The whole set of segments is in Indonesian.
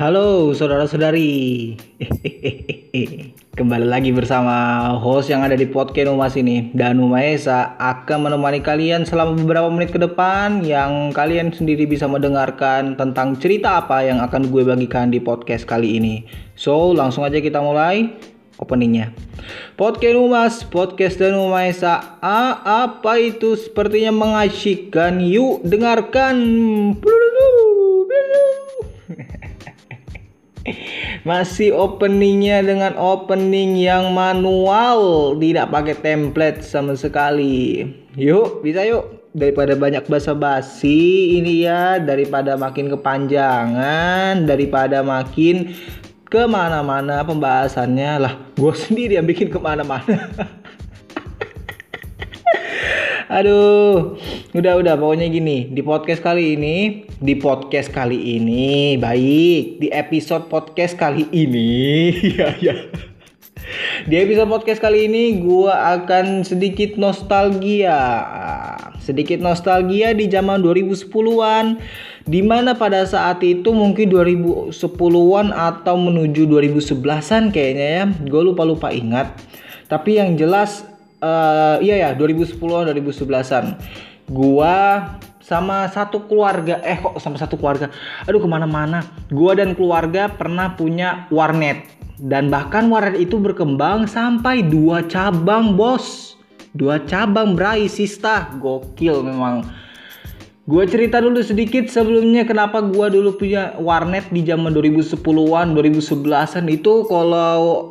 Halo saudara-saudari. Kembali lagi bersama host yang ada di podcast Umas ini Danu Maesa akan menemani kalian selama beberapa menit ke depan Yang kalian sendiri bisa mendengarkan tentang cerita apa yang akan gue bagikan di podcast kali ini. So langsung aja kita mulai openingnya. Podcast Umas, podcast Danu Maesa ah, Apa itu sepertinya mengasyikkan Yuk dengarkan Masih openingnya dengan opening yang manual, tidak pakai template sama sekali. Yuk, bisa yuk. Daripada banyak basa-basi ini ya, daripada makin kepanjangan, daripada makin ke mana-mana pembahasannya lah. Gue sendiri yang bikin ke mana-mana. Aduh, udah udah pokoknya gini di podcast kali ini, di podcast kali ini baik di episode podcast kali ini, ya ya. Di episode podcast kali ini gua akan sedikit nostalgia. Sedikit nostalgia di zaman 2010-an di mana pada saat itu mungkin 2010-an atau menuju 2011-an kayaknya ya. Gue lupa-lupa ingat. Tapi yang jelas uh, iya ya 2010-an 2011-an gua sama satu keluarga eh kok sama satu keluarga? Aduh ke mana-mana. Gua dan keluarga pernah punya warnet. Dan bahkan warnet itu berkembang sampai dua cabang bos. Dua cabang bray sista. Gokil memang. Gua cerita dulu sedikit sebelumnya kenapa gua dulu punya warnet di zaman 2010-an, 2011-an itu kalau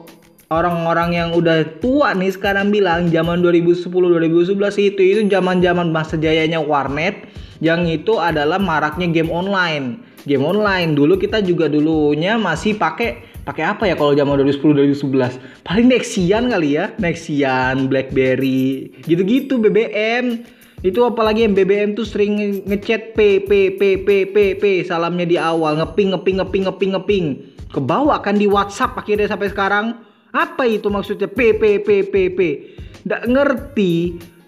orang-orang yang udah tua nih sekarang bilang zaman 2010 2011 itu itu zaman-zaman masa jayanya warnet yang itu adalah maraknya game online. Game online dulu kita juga dulunya masih pakai pakai apa ya kalau zaman 2010 2011? Paling Nexian kali ya, Nexian, BlackBerry, gitu-gitu BBM. Itu apalagi yang BBM tuh sering ngechat P P P P P P salamnya di awal ngeping ngeping ngeping ngeping ngeping. Kebawa kan di WhatsApp akhirnya sampai sekarang apa itu maksudnya P P P P P? Nggak ngerti.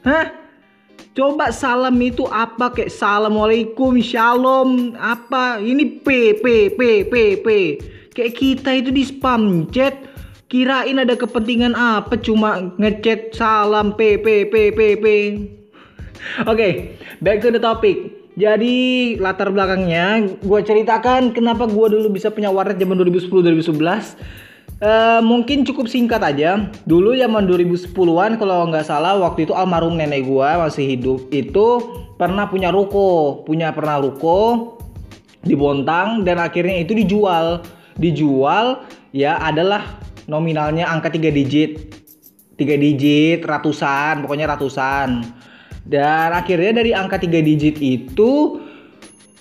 Hah? Coba salam itu apa kayak Assalamualaikum, Shalom, apa? Ini P P P P P. Kayak kita itu di spam chat kirain ada kepentingan apa cuma ngechat salam P P P P. Oke, okay, back to the topic. Jadi latar belakangnya gue ceritakan kenapa gue dulu bisa punya warnet zaman 2010-2011 Uh, mungkin cukup singkat aja. Dulu zaman 2010-an kalau nggak salah waktu itu almarhum nenek gua masih hidup itu pernah punya ruko, punya pernah ruko di Bontang dan akhirnya itu dijual. Dijual ya adalah nominalnya angka 3 digit. 3 digit, ratusan, pokoknya ratusan. Dan akhirnya dari angka 3 digit itu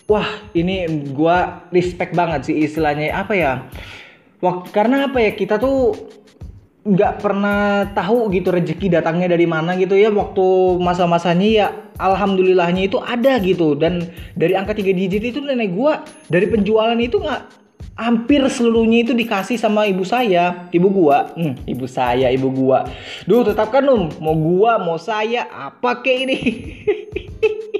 wah, ini gua respect banget sih istilahnya apa ya? Wah, karena apa ya kita tuh nggak pernah tahu gitu rezeki datangnya dari mana gitu ya. Waktu masa-masanya ya alhamdulillahnya itu ada gitu. Dan dari angka tiga digit itu nenek gua dari penjualan itu nggak hampir seluruhnya itu dikasih sama ibu saya ibu gua. Hmm, ibu saya ibu gua. Duh tetapkan om. Mau gua mau saya apa kayak ini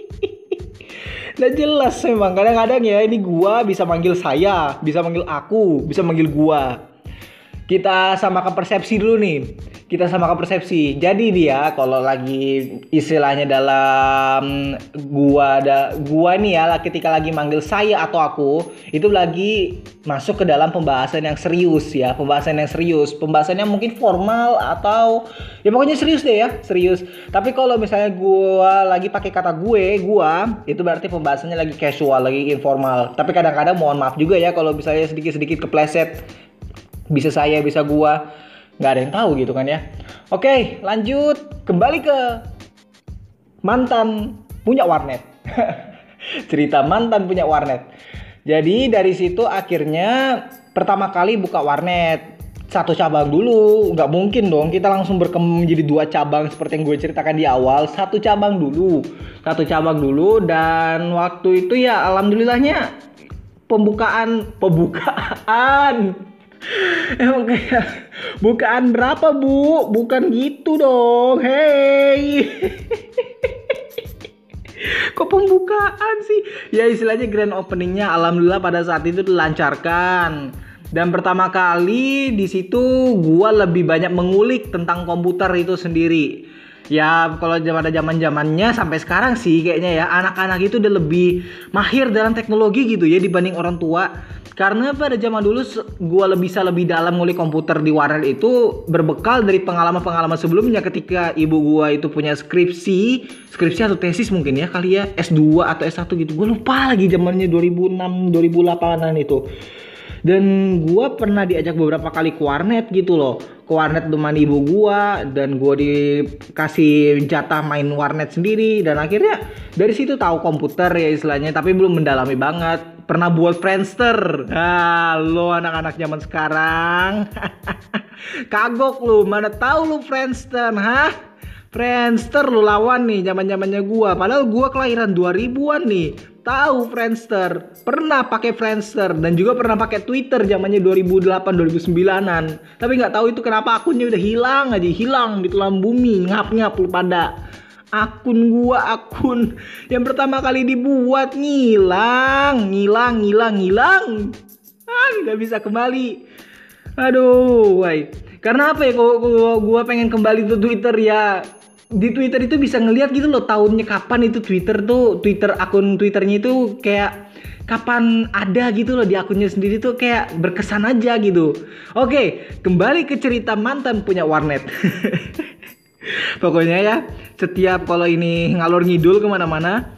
Nah jelas memang kadang-kadang ya ini gua bisa manggil saya, bisa manggil aku, bisa manggil gua. Kita samakan persepsi dulu nih. Kita samakan persepsi. Jadi dia kalau lagi istilahnya dalam gua ada gua nih ya ketika lagi manggil saya atau aku itu lagi masuk ke dalam pembahasan yang serius ya, pembahasan yang serius, pembahasannya mungkin formal atau ya pokoknya serius deh ya, serius. Tapi kalau misalnya gua lagi pakai kata gue, gua itu berarti pembahasannya lagi casual, lagi informal. Tapi kadang-kadang mohon maaf juga ya kalau misalnya sedikit-sedikit kepleset bisa saya, bisa gua. Nggak ada yang tahu gitu kan ya. Oke, lanjut. Kembali ke mantan punya warnet. Cerita mantan punya warnet. Jadi dari situ akhirnya pertama kali buka warnet. Satu cabang dulu. Nggak mungkin dong kita langsung berkembang menjadi dua cabang seperti yang gue ceritakan di awal. Satu cabang dulu. Satu cabang dulu dan waktu itu ya alhamdulillahnya pembukaan pembukaan Emang kayak bukaan berapa bu? Bukan gitu dong. Hey. kok pembukaan sih ya istilahnya grand openingnya alhamdulillah pada saat itu dilancarkan dan pertama kali di situ gua lebih banyak mengulik tentang komputer itu sendiri ya kalau pada zaman zamannya sampai sekarang sih kayaknya ya anak-anak itu udah lebih mahir dalam teknologi gitu ya dibanding orang tua. Karena pada zaman dulu gue lebih bisa lebih dalam ngulik komputer di warnet itu berbekal dari pengalaman-pengalaman sebelumnya ketika ibu gue itu punya skripsi skripsi atau tesis mungkin ya kali ya S2 atau S1 gitu. Gue lupa lagi zamannya 2006 2008an itu. Dan gue pernah diajak beberapa kali ke warnet gitu loh warnet teman ibu gue dan gue dikasih jatah main warnet sendiri dan akhirnya dari situ tahu komputer ya istilahnya tapi belum mendalami banget. Pernah buat Friendster. Ah lo anak-anak zaman sekarang. Kagok lu mana tahu lu Friendster hah Friendster lu lawan nih zaman zamannya gua. Padahal gua kelahiran 2000-an nih. Tahu Friendster. Pernah pakai Friendster dan juga pernah pakai Twitter zamannya 2008 2009-an. Tapi nggak tahu itu kenapa akunnya udah hilang aja, hilang di telan bumi, ngap-ngap lu pada. Akun gua akun yang pertama kali dibuat ngilang, ngilang, ngilang, ngilang. Ah, nggak bisa kembali. Aduh, woi. Karena apa ya kok gua, gua pengen kembali ke Twitter ya di Twitter itu bisa ngelihat gitu loh tahunnya kapan itu Twitter tuh Twitter akun Twitternya itu kayak kapan ada gitu loh di akunnya sendiri tuh kayak berkesan aja gitu. Oke, kembali ke cerita mantan punya warnet. Pokoknya ya, setiap kalau ini ngalor ngidul ke mana-mana,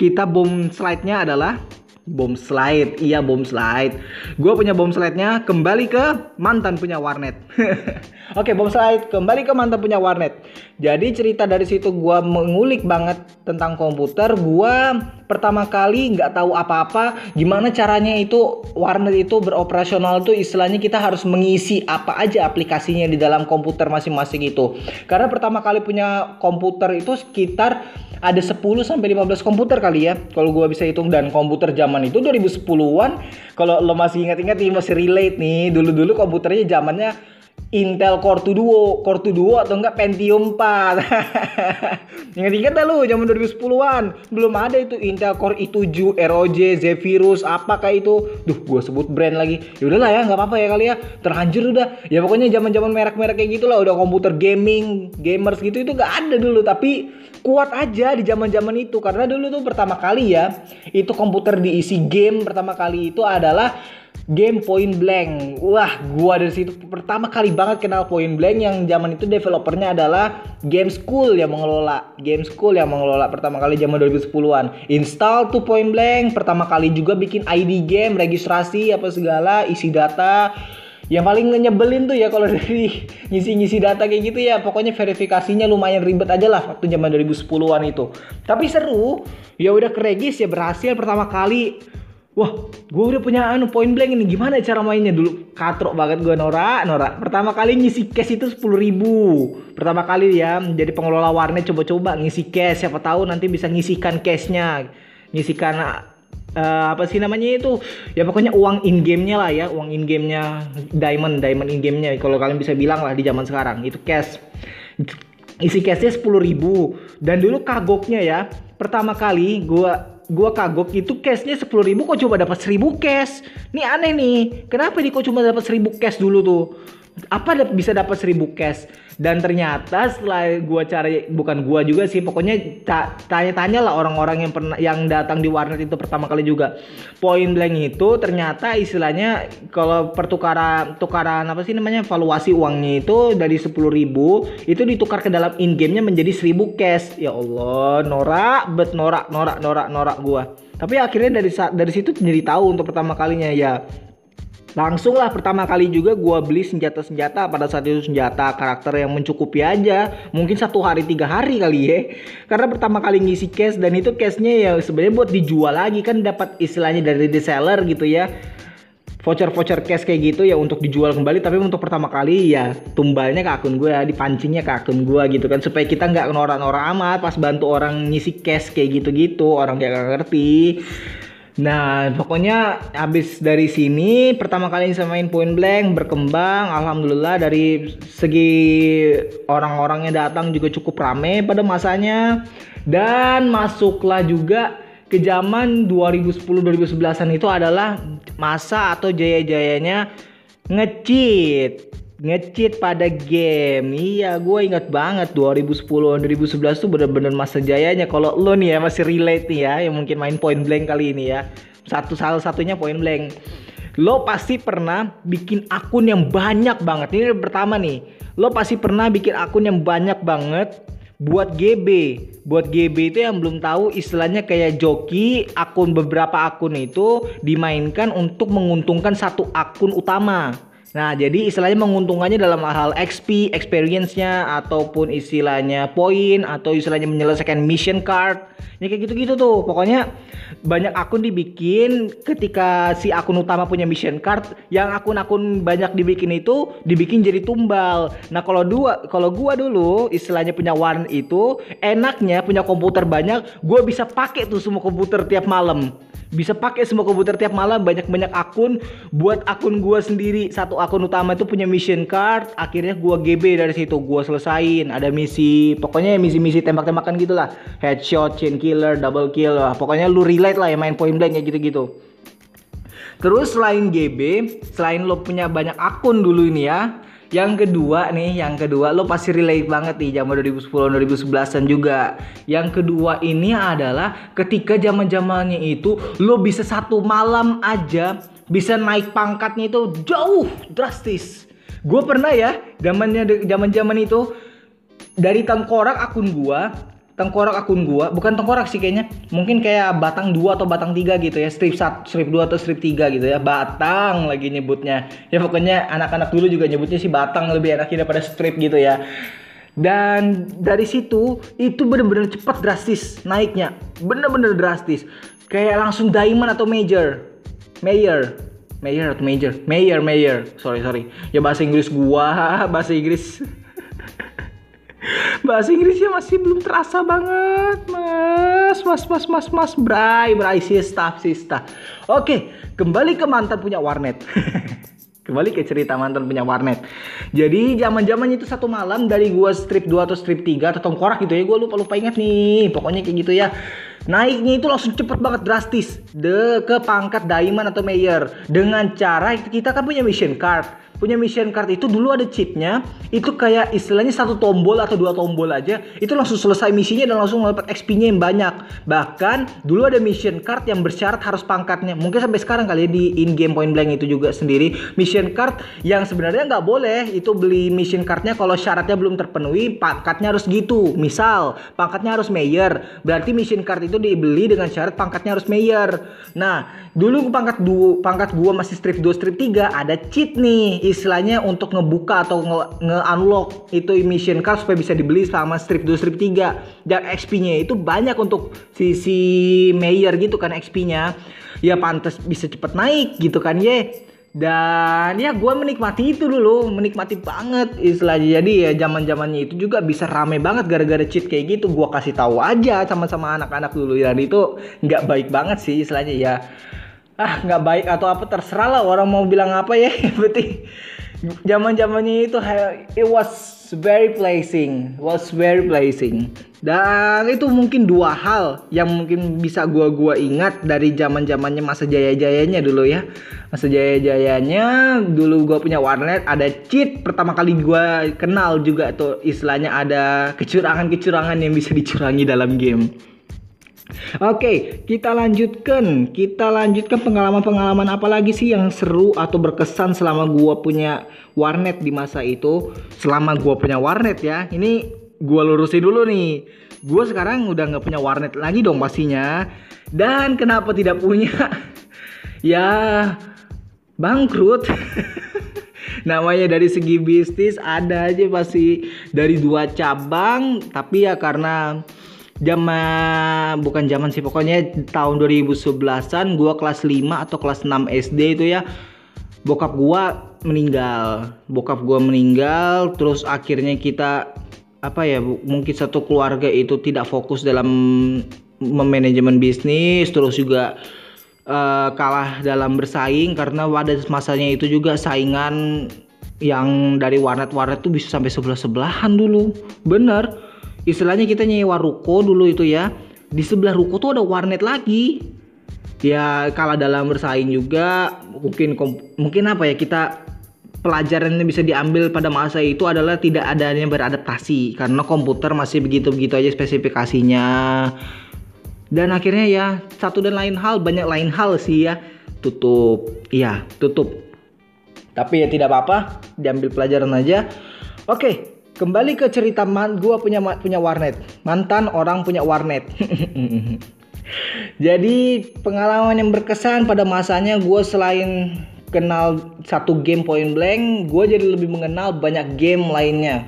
kita bom slide-nya adalah bom slide. Iya, bom slide. Gue punya bom slide-nya kembali ke mantan punya warnet. Oke, bom slide kembali ke mantan punya warnet. Jadi cerita dari situ gue mengulik banget tentang komputer. Gue pertama kali nggak tahu apa-apa gimana caranya itu warnet itu beroperasional tuh istilahnya kita harus mengisi apa aja aplikasinya di dalam komputer masing-masing itu. Karena pertama kali punya komputer itu sekitar ada 10 sampai 15 komputer kali ya kalau gua bisa hitung dan komputer zaman itu 2010-an kalau lo masih ingat-ingat masih relate nih dulu-dulu komputernya zamannya Intel Core 2 Duo, Core 2 Duo atau enggak Pentium 4. Ingat-ingat dah lu zaman 2010-an. Belum ada itu Intel Core i7, ROG, Zephyrus, apa kayak itu. Duh, gua sebut brand lagi. Ya udahlah ya, nggak apa-apa ya kali ya. Terlanjur udah. Ya pokoknya zaman-zaman merek-merek kayak gitu lah, udah komputer gaming, gamers gitu itu nggak ada dulu, tapi kuat aja di zaman-zaman itu karena dulu tuh pertama kali ya, itu komputer diisi game pertama kali itu adalah game Point Blank. Wah, gua dari situ pertama kali banget kenal Point Blank yang zaman itu developernya adalah Game School yang mengelola. Game School yang mengelola pertama kali zaman 2010-an. Install tuh Point Blank, pertama kali juga bikin ID game, registrasi apa segala, isi data. Yang paling nyebelin tuh ya kalau dari ngisi-ngisi data kayak gitu ya, pokoknya verifikasinya lumayan ribet aja lah waktu zaman 2010-an itu. Tapi seru, ya udah keregis ya berhasil pertama kali wah gue udah punya anu point blank ini. Gimana cara mainnya? Dulu katrok banget gue Nora. Nora pertama kali ngisi cash itu sepuluh ribu. Pertama kali ya jadi pengelola warnet coba-coba ngisi cash. Siapa tahu nanti bisa ngisikan cashnya. Ngisikan uh, apa sih namanya itu? Ya pokoknya uang in gamenya lah ya. Uang in gamenya diamond diamond in gamenya kalau kalian bisa bilang lah di zaman sekarang itu cash. Isi cashnya sepuluh ribu. Dan dulu kagoknya ya pertama kali gue gua kagok itu cashnya sepuluh ribu kok coba dapat seribu cash nih aneh nih. Kenapa nih kok cuma dapat seribu cash dulu tuh apa bisa dapat seribu cash? Dan ternyata setelah gua cari bukan gua juga sih pokoknya tanya-tanya lah orang-orang yang pernah yang datang di warnet itu pertama kali juga. Point blank itu ternyata istilahnya kalau pertukaran tukaran apa sih namanya valuasi uangnya itu dari sepuluh ribu itu ditukar ke dalam in gamenya menjadi seribu cash. Ya Allah norak bet norak norak norak norak gua. Tapi akhirnya dari dari situ jadi tahu untuk pertama kalinya ya Langsung lah pertama kali juga gue beli senjata-senjata pada saat itu senjata karakter yang mencukupi aja. Mungkin satu hari tiga hari kali ya. Karena pertama kali ngisi cash dan itu cashnya ya sebenarnya buat dijual lagi. Kan dapat istilahnya dari reseller gitu ya. Voucher-voucher cash kayak gitu ya untuk dijual kembali. Tapi untuk pertama kali ya tumbalnya ke akun gue dipancingnya ke akun gue gitu kan. Supaya kita nggak norak-norak amat pas bantu orang ngisi cash kayak gitu-gitu. Orang kayak gak ngerti Nah, pokoknya habis dari sini pertama kali saya main point blank berkembang, alhamdulillah dari segi orang-orangnya datang juga cukup rame pada masanya. Dan masuklah juga ke zaman 2010-2011an itu adalah masa atau jaya-jayanya ngecheat ngecheat pada game. Iya gue ingat banget 2010 2011 tuh bener-bener masa jayanya. Kalau lo nih ya masih relate nih ya yang mungkin main point blank kali ini ya. Satu salah satunya point blank. Lo pasti pernah bikin akun yang banyak banget. Ini pertama nih. Lo pasti pernah bikin akun yang banyak banget buat GB buat GB itu yang belum tahu istilahnya kayak joki akun beberapa akun itu dimainkan untuk menguntungkan satu akun utama Nah, jadi istilahnya menguntungkannya dalam hal XP, experience-nya ataupun istilahnya poin atau istilahnya menyelesaikan mission card. Ya kayak gitu-gitu tuh. Pokoknya banyak akun dibikin ketika si akun utama punya mission card, yang akun-akun banyak dibikin itu dibikin jadi tumbal. Nah, kalau dua kalau gua dulu istilahnya punya one itu enaknya punya komputer banyak, gua bisa pakai tuh semua komputer tiap malam bisa pakai semua komputer tiap malam banyak-banyak akun. Buat akun gua sendiri satu akun utama itu punya mission card. Akhirnya gua GB dari situ gua selesain. Ada misi pokoknya misi-misi tembak-tembakan gitulah. Headshot chain killer double kill lah. Pokoknya lu relate lah ya main point blank ya gitu-gitu. Terus selain GB selain lo punya banyak akun dulu ini ya yang kedua nih, yang kedua lo pasti relate banget nih zaman 2010 2011-an juga. Yang kedua ini adalah ketika zaman-zamannya itu lo bisa satu malam aja bisa naik pangkatnya itu jauh drastis. Gue pernah ya zamannya zaman-zaman itu dari tengkorak akun gua tengkorak akun gua bukan tengkorak sih kayaknya mungkin kayak batang dua atau batang tiga gitu ya strip satu strip dua atau strip tiga gitu ya batang lagi nyebutnya. Ya pokoknya anak-anak dulu juga nyebutnya sih batang lebih enaknya daripada strip gitu ya. Dan dari situ itu bener-bener cepat drastis naiknya bener-bener drastis. Kayak langsung diamond atau major mayor mayor atau major mayor mayor. Sorry sorry. Ya bahasa Inggris gua bahasa Inggris bahasa Inggrisnya masih belum terasa banget mas. Mas mas mas mas. Bray bray sista sista oke kembali ke mantan punya warnet. Kembali ke cerita mantan punya warnet. Jadi zaman zamannya itu satu malam dari gua strip 2 atau strip 3 atau tongkorak gitu ya gua lupa lupa ingat nih. Pokoknya kayak gitu ya. Naiknya itu langsung cepet banget drastis. De ke pangkat diamond atau mayor. Dengan cara kita kan punya mission card punya mission card itu dulu ada cheatnya itu kayak istilahnya satu tombol atau dua tombol aja itu langsung selesai misinya dan langsung dapat XP-nya yang banyak. Bahkan dulu ada mission card yang bersyarat harus pangkatnya. Mungkin sampai sekarang kali ya di in game point blank itu juga sendiri. Mission card yang sebenarnya nggak boleh itu beli mission cardnya kalau syaratnya belum terpenuhi pangkatnya harus gitu. Misal pangkatnya harus mayor berarti mission card itu dibeli dengan syarat pangkatnya harus mayor. Nah dulu pangkat dua pangkat gua masih strip 2 strip 3 ada cheat nih istilahnya untuk ngebuka atau nge-unlock itu mission card supaya bisa dibeli sama strip 2 strip 3 dan XP-nya itu banyak untuk si si Mayer gitu kan XP-nya ya pantas bisa cepet naik gitu kan ye. Dan ya gue menikmati itu dulu menikmati banget istilahnya. Jadi ya zaman zamannya itu juga bisa rame banget gara-gara cheat kayak gitu. Gue kasih tahu aja sama-sama anak-anak dulu. Ya itu nggak baik banget sih istilahnya ya ah nggak baik atau apa terserah lah orang mau bilang apa ya. Berarti zaman zamannya itu it was very pleasing was very pleasing. Dan itu mungkin dua hal yang mungkin bisa gua gua ingat dari zaman zamannya masa jaya jayanya dulu ya. Masa jaya jayanya dulu gua punya warnet ada cheat pertama kali gua kenal juga tuh istilahnya ada kecurangan kecurangan yang bisa dicurangi dalam game Oke, kita lanjutkan. Kita lanjutkan pengalaman-pengalaman apa lagi sih yang seru atau berkesan selama gua punya warnet di masa itu? Selama gua punya warnet ya. Ini gua lurusin dulu nih. Gua sekarang udah nggak punya warnet lagi dong pastinya. Dan kenapa tidak punya? ya bangkrut. namanya dari segi bisnis ada aja pasti dari dua cabang tapi ya karena zaman bukan zaman sih pokoknya tahun 2011-an gua kelas 5 atau kelas 6 SD itu ya bokap gua meninggal bokap gua meninggal terus akhirnya kita apa ya mungkin satu keluarga itu tidak fokus dalam memanajemen bisnis terus juga uh, kalah dalam bersaing karena pada masanya itu juga saingan yang dari warnet-warnet tuh bisa sampai sebelah-sebelahan dulu. Bener. Istilahnya kita nyewa ruko dulu itu ya. Di sebelah ruko tuh ada warnet lagi. Ya kalah dalam bersaing juga. Mungkin mungkin apa ya kita pelajaran yang bisa diambil pada masa itu adalah tidak adanya beradaptasi. Karena komputer masih begitu-begitu aja spesifikasinya. Dan akhirnya ya satu dan lain hal banyak lain hal sih ya. Tutup. Iya tutup. Tapi ya tidak apa-apa diambil pelajaran aja. Oke kembali ke cerita man gua punya punya warnet mantan orang punya warnet jadi pengalaman yang berkesan pada masanya gue selain kenal satu game point blank, gue jadi lebih mengenal banyak game lainnya.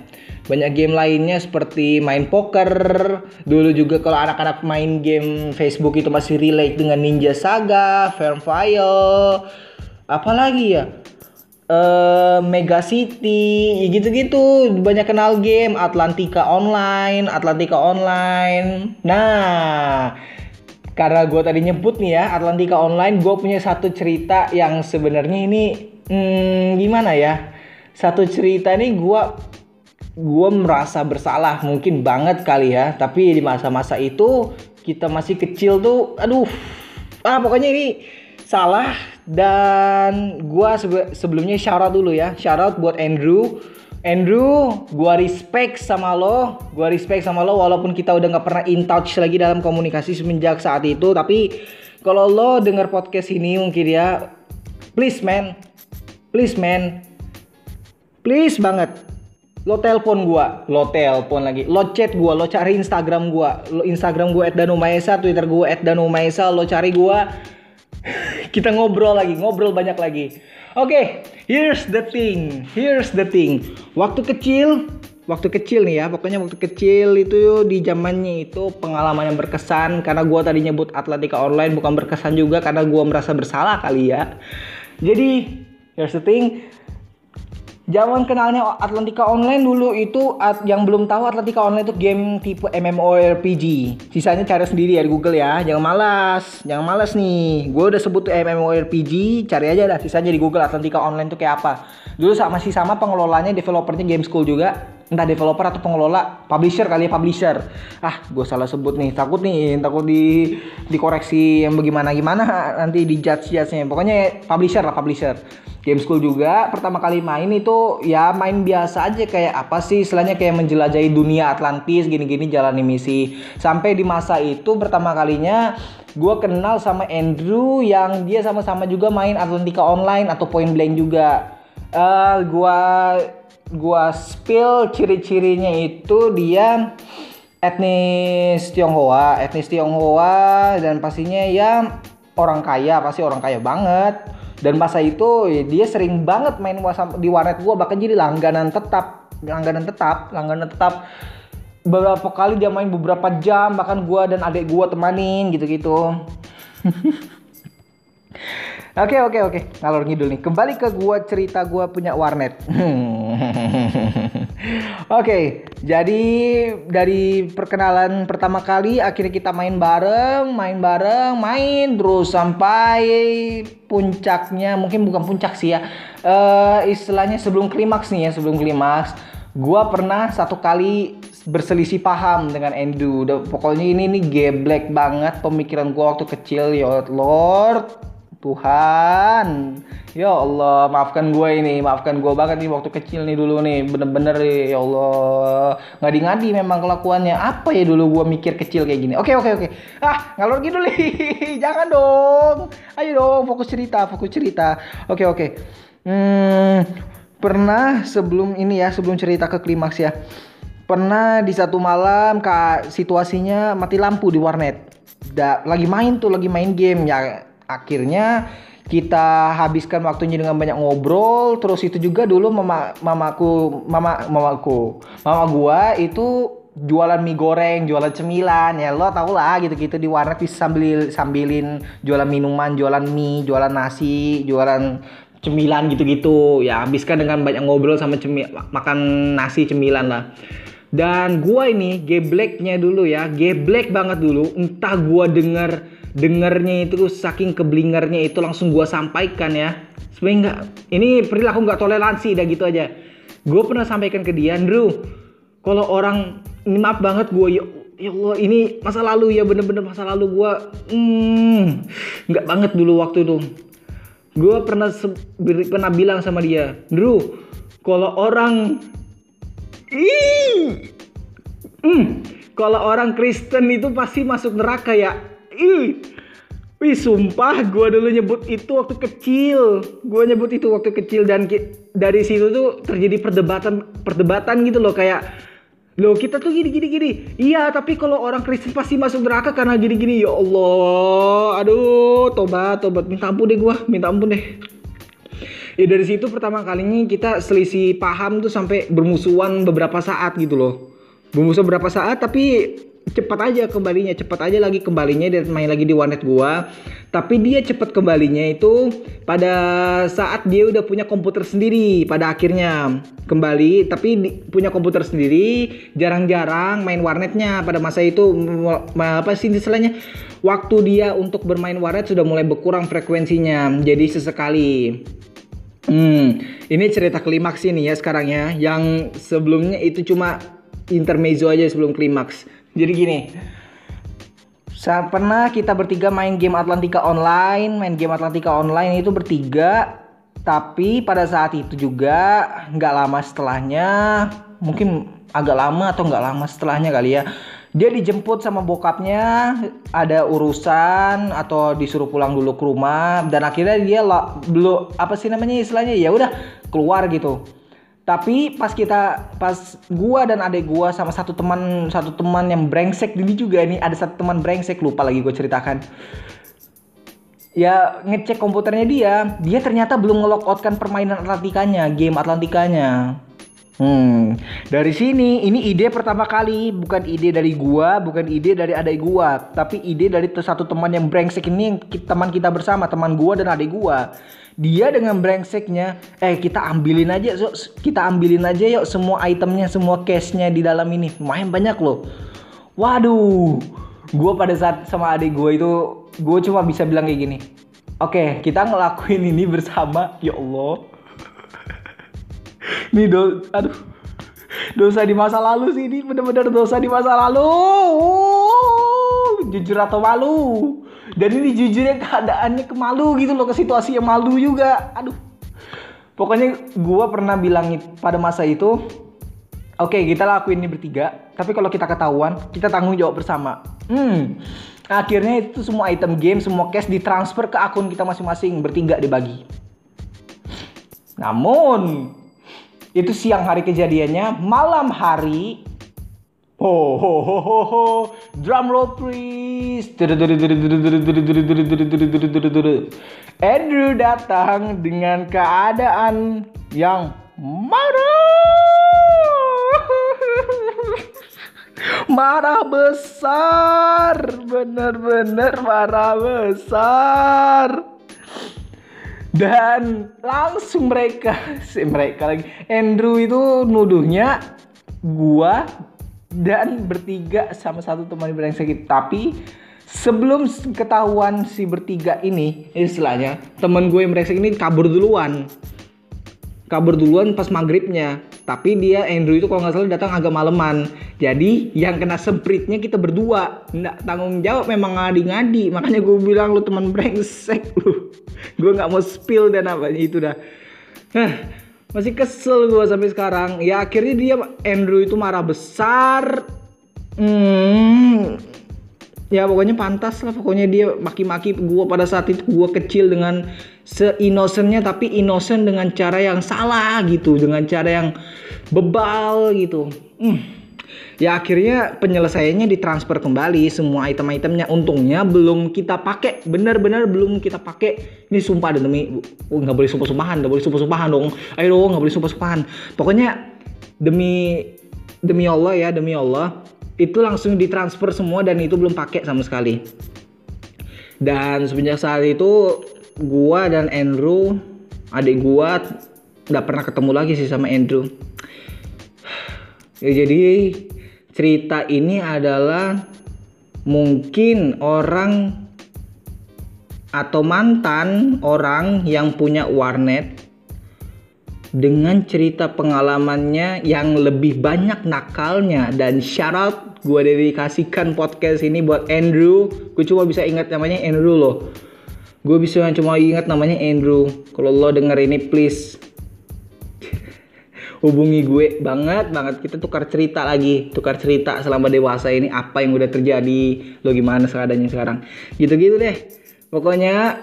Banyak game lainnya seperti main poker. Dulu juga kalau anak-anak main game Facebook itu masih relate dengan Ninja Saga, Farmville, apalagi ya? Uh, Mega City, ya gitu-gitu. Banyak kenal game. Atlantika Online, Atlantika Online. Nah, karena gue tadi nyebut nih ya Atlantika Online gue punya satu cerita yang sebenarnya ini hmm, gimana ya? Satu cerita nih gue gue merasa bersalah mungkin banget kali ya. Tapi di masa-masa itu kita masih kecil tuh aduh. Ah pokoknya ini salah dan gue sebelumnya syarat dulu ya. Syarat buat Andrew. Andrew, gua respect sama lo, gua respect sama lo walaupun kita udah nggak pernah in touch lagi dalam komunikasi semenjak saat itu, tapi kalau lo denger podcast ini mungkin ya, please man, please man, please banget, lo telepon gua, lo telepon lagi, lo chat gua, lo cari Instagram gua, lo Instagram gua @danumaesa, Twitter gua @danumaesa, lo cari gua, kita ngobrol lagi, ngobrol banyak lagi. Oke, okay, here's the thing. Here's the thing. Waktu kecil, waktu kecil nih ya, pokoknya waktu kecil itu di zamannya itu pengalaman yang berkesan karena gua tadi nyebut Atletika Online bukan berkesan juga karena gua merasa bersalah kali ya. Jadi, here's the thing Zaman kenalnya Atlantika Online dulu itu yang belum tahu Atlantika Online itu game tipe MMORPG. Sisanya cari sendiri ya di Google ya. Jangan malas, jangan malas nih. Gue udah sebut MMORPG, cari aja dah sisanya di Google Atlantika Online itu kayak apa. Dulu sama masih sama pengelolanya developernya Game School juga entah developer atau pengelola publisher kali ya publisher. Ah gue salah sebut nih takut nih takut di dikoreksi yang bagaimana gimana nanti di judge judge nya pokoknya publisher lah publisher. Game school juga pertama kali main itu ya main biasa aja kayak apa sih istilahnya kayak menjelajahi dunia Atlantis gini-gini jalani misi. Sampai di masa itu pertama kalinya gue kenal sama Andrew yang dia sama-sama juga main Atlantika Online atau Point Blank juga. Uh, eh, gue gua spill ciri-cirinya itu dia etnis Tionghoa, etnis Tionghoa dan pastinya ya orang kaya, pasti orang kaya banget. Dan masa itu dia sering banget main di warnet gua bahkan jadi langganan tetap, langganan tetap, langganan tetap. Beberapa kali dia main beberapa jam bahkan gua dan adik gua temanin gitu-gitu. Oke oke oke ngalor ngidul nih. Kembali ke gua cerita gua punya warnet. oke, jadi dari perkenalan pertama kali akhirnya kita main bareng, main bareng, main terus sampai puncaknya mungkin bukan puncak sih ya. Uh, istilahnya sebelum klimaks nih ya, sebelum klimaks. Gua pernah satu kali berselisih paham dengan Endu. Pokoknya ini nih geblek banget pemikiran gua waktu kecil ya Lord Tuhan. Ya Allah maafkan gue ini maafkan gue banget nih waktu kecil nih dulu nih. Bener-bener ya Allah. Ngadi-ngadi memang kelakuannya. Apa ya dulu gue mikir kecil kayak gini? Oke oke oke. Ah ngalor gitu nih. Jangan dong. Ayo dong fokus cerita fokus cerita. Oke oke. Hmm, pernah sebelum ini ya sebelum cerita ke klimaks ya. Pernah di satu malam kak situasinya mati lampu di warnet. Da, lagi main tuh lagi main game. Ya akhirnya kita habiskan waktunya dengan banyak ngobrol. Terus itu juga dulu mama mamaku mama mamaku mama gua itu jualan mie goreng jualan cemilan. Ya lo tau lah gitu gitu di warnet bisa sambil sambilin jualan minuman jualan mie jualan nasi jualan cemilan gitu-gitu. Ya habiskan dengan banyak ngobrol sama cemil makan nasi cemilan lah. Dan gua ini gebleknya dulu ya geblek banget dulu. Entah gua denger dengernya itu saking keblingernya itu langsung gue sampaikan ya. Sebenarnya nggak ini perilaku nggak toleransi dah gitu aja. Gue pernah sampaikan ke dia Andrew kalau orang ini maaf banget gue ya, ya Allah ini masa lalu ya bener-bener masa lalu gue hmm, nggak banget dulu waktu itu. Gue pernah pernah bilang sama dia Drew kalau orang ih hmm, kalau orang Kristen itu pasti masuk neraka ya ih. Wih sumpah gue dulu nyebut itu waktu kecil. Gue nyebut itu waktu kecil dan dari situ tuh terjadi perdebatan perdebatan gitu loh kayak Loh kita tuh gini gini gini. Iya tapi kalau orang Kristen pasti masuk neraka karena gini gini Ya Allah Aduh tobat tobat. Minta ampun deh gue Minta ampun deh. Ya dari situ pertama kalinya kita selisih paham tuh sampai bermusuhan beberapa saat gitu loh. Bermusuhan beberapa saat tapi cepat aja kembalinya cepat aja lagi kembalinya dan main lagi di warnet gua. Tapi dia cepat kembalinya itu pada saat dia udah punya komputer sendiri pada akhirnya kembali. Tapi punya komputer sendiri jarang-jarang main warnetnya pada masa itu. Apa sih istilahnya? Waktu dia untuk bermain warnet sudah mulai berkurang frekuensinya jadi sesekali. Hmm, ini cerita klimaks ini ya sekarang ya. Yang sebelumnya itu cuma intermezzo aja sebelum klimaks. Jadi gini, saat pernah kita bertiga main game Atlantika online, main game Atlantika online itu bertiga, tapi pada saat itu juga nggak lama setelahnya, mungkin agak lama atau nggak lama setelahnya kali ya, dia dijemput sama bokapnya, ada urusan atau disuruh pulang dulu ke rumah, dan akhirnya dia belum apa sih namanya istilahnya? Ya udah keluar gitu tapi pas kita pas gua dan adek gua sama satu teman satu teman yang brengsek ini juga nih ada satu teman brengsek lupa lagi gue ceritakan. Ya ngecek komputernya dia dia ternyata belum ngelogoutkan permainan Atlantikanya game Atlantikanya Hmm, dari sini ini ide pertama kali, bukan ide dari gua, bukan ide dari adik gua, tapi ide dari satu teman yang brengsek ini yang teman kita bersama, teman gua dan adik gua. Dia dengan brengseknya, eh kita ambilin aja, so, kita ambilin aja yuk semua itemnya, semua cashnya di dalam ini, lumayan banyak loh. Waduh, gua pada saat sama adik gua itu, gua cuma bisa bilang kayak gini. Oke, okay, kita ngelakuin ini bersama, ya Allah Nih do, aduh. Dosa di masa lalu sih ini bener-bener dosa di masa lalu. jujur atau malu. Dan ini jujurnya keadaannya kemalu gitu loh ke situasi yang malu juga. Aduh. Pokoknya gue pernah bilang pada masa itu, oke okay, kita lakuin ini bertiga, tapi kalau kita ketahuan, kita tanggung jawab bersama. Hmm. Akhirnya itu semua item game, semua cash ditransfer ke akun kita masing-masing, bertiga dibagi. Namun, itu siang hari kejadiannya malam hari ho ho ho ho ho drum roll please Andrew datang dengan keadaan yang marah marah besar bener-bener marah besar dan langsung mereka si mereka lagi. Andrew itu nuduhnya gua dan bertiga sama satu teman sakit. Tapi sebelum ketahuan si bertiga ini istilahnya teman gue yang brengsek ini kabur duluan. Kabur duluan pas maghribnya tapi dia Andrew itu kalau nggak salah datang agak maleman. Jadi yang kena sempritnya kita berdua. Nggak tanggung jawab memang ngadi-ngadi. Makanya gue bilang lu teman brengsek lu. Gue nggak mau spill dan apa itu dah. Masih kesel gue sampai sekarang. Ya akhirnya dia Andrew itu marah besar. Hmm, ya pokoknya pantas lah. Pokoknya dia maki-maki gue pada saat itu. Gue kecil dengan seinnocentnya tapi innocent dengan cara yang salah gitu. Dengan cara yang bebal gitu. Hmm. Ya akhirnya penyelesaiannya ditransfer kembali. Semua item-itemnya. Untungnya belum kita pakai. Benar-benar belum kita pakai. Ini sumpah dan demi oh, nggak boleh sumpah-sumpahan. Nggak boleh sumpah-sumpahan dong. Ayo dong nggak boleh sumpah-sumpahan. Pokoknya demi demi Allah ya demi Allah itu langsung ditransfer semua dan itu belum pakai sama sekali. Dan semenjak saat itu gua dan Andrew adik gua nggak pernah ketemu lagi sih sama Andrew. Ya jadi cerita ini adalah mungkin orang atau mantan orang yang punya warnet dengan cerita pengalamannya yang lebih banyak nakalnya. Dan syarat gue dedikasikan podcast ini buat Andrew. Gue cuma bisa ingat namanya Andrew loh. Gue bisa cuma ingat namanya Andrew. Kalau lo denger ini please. Hubungi gue. Banget banget. Kita tukar cerita lagi. Tukar cerita selama dewasa ini. Apa yang udah terjadi? Lo gimana seadanya sekarang? Gitu-gitu deh. Pokoknya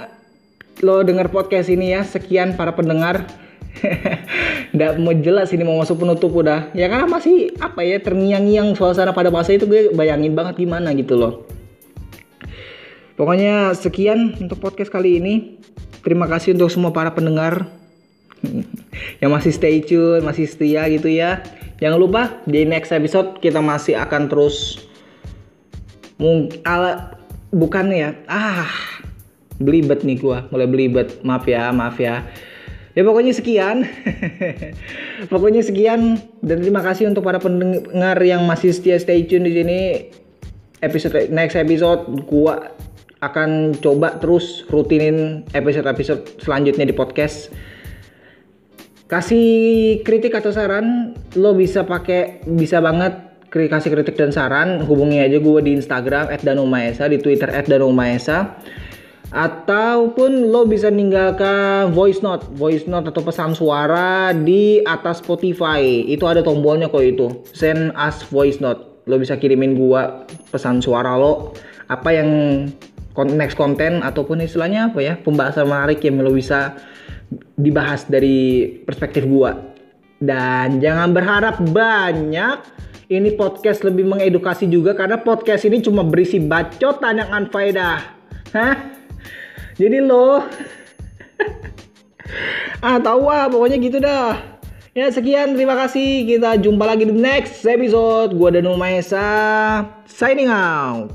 lo denger podcast ini ya. Sekian para pendengar Nggak mau jelas ini mau masuk penutup udah. Ya karena masih apa ya terngiang-ngiang suasana pada masa itu gue bayangin banget gimana gitu loh. Pokoknya sekian untuk podcast kali ini. Terima kasih untuk semua para pendengar yang masih stay tune, masih setia gitu ya. Jangan lupa di next episode kita masih akan terus ala bukan ya ah belibet nih gua mulai belibet maaf ya maaf ya ya pokoknya sekian. Pokoknya sekian dan terima kasih untuk para pendengar yang masih setia stay tune di sini. Episode next episode gua akan coba terus rutinin episode-episode selanjutnya di podcast. Kasih kritik atau saran lo bisa pakai bisa banget kasih kritik dan saran. Hubungi aja gue di Instagram @danumaesa di Twitter @danumaesa ataupun lo bisa ninggalkan voice note voice note atau pesan suara di atas Spotify. Itu ada tombolnya kok itu. Send us voice note. Lo bisa kirimin gua pesan suara lo. Apa yang next konten ataupun istilahnya apa ya pembahasan menarik yang lo bisa dibahas dari perspektif gua. Dan jangan berharap banyak ini podcast lebih mengedukasi juga karena podcast ini cuma berisi bacotan yang unfaedah. Hah jadi lo ah tahu ah pokoknya gitu dah. Ya sekian terima kasih. Kita jumpa lagi di next episode. Gua Danu Maesa signing out.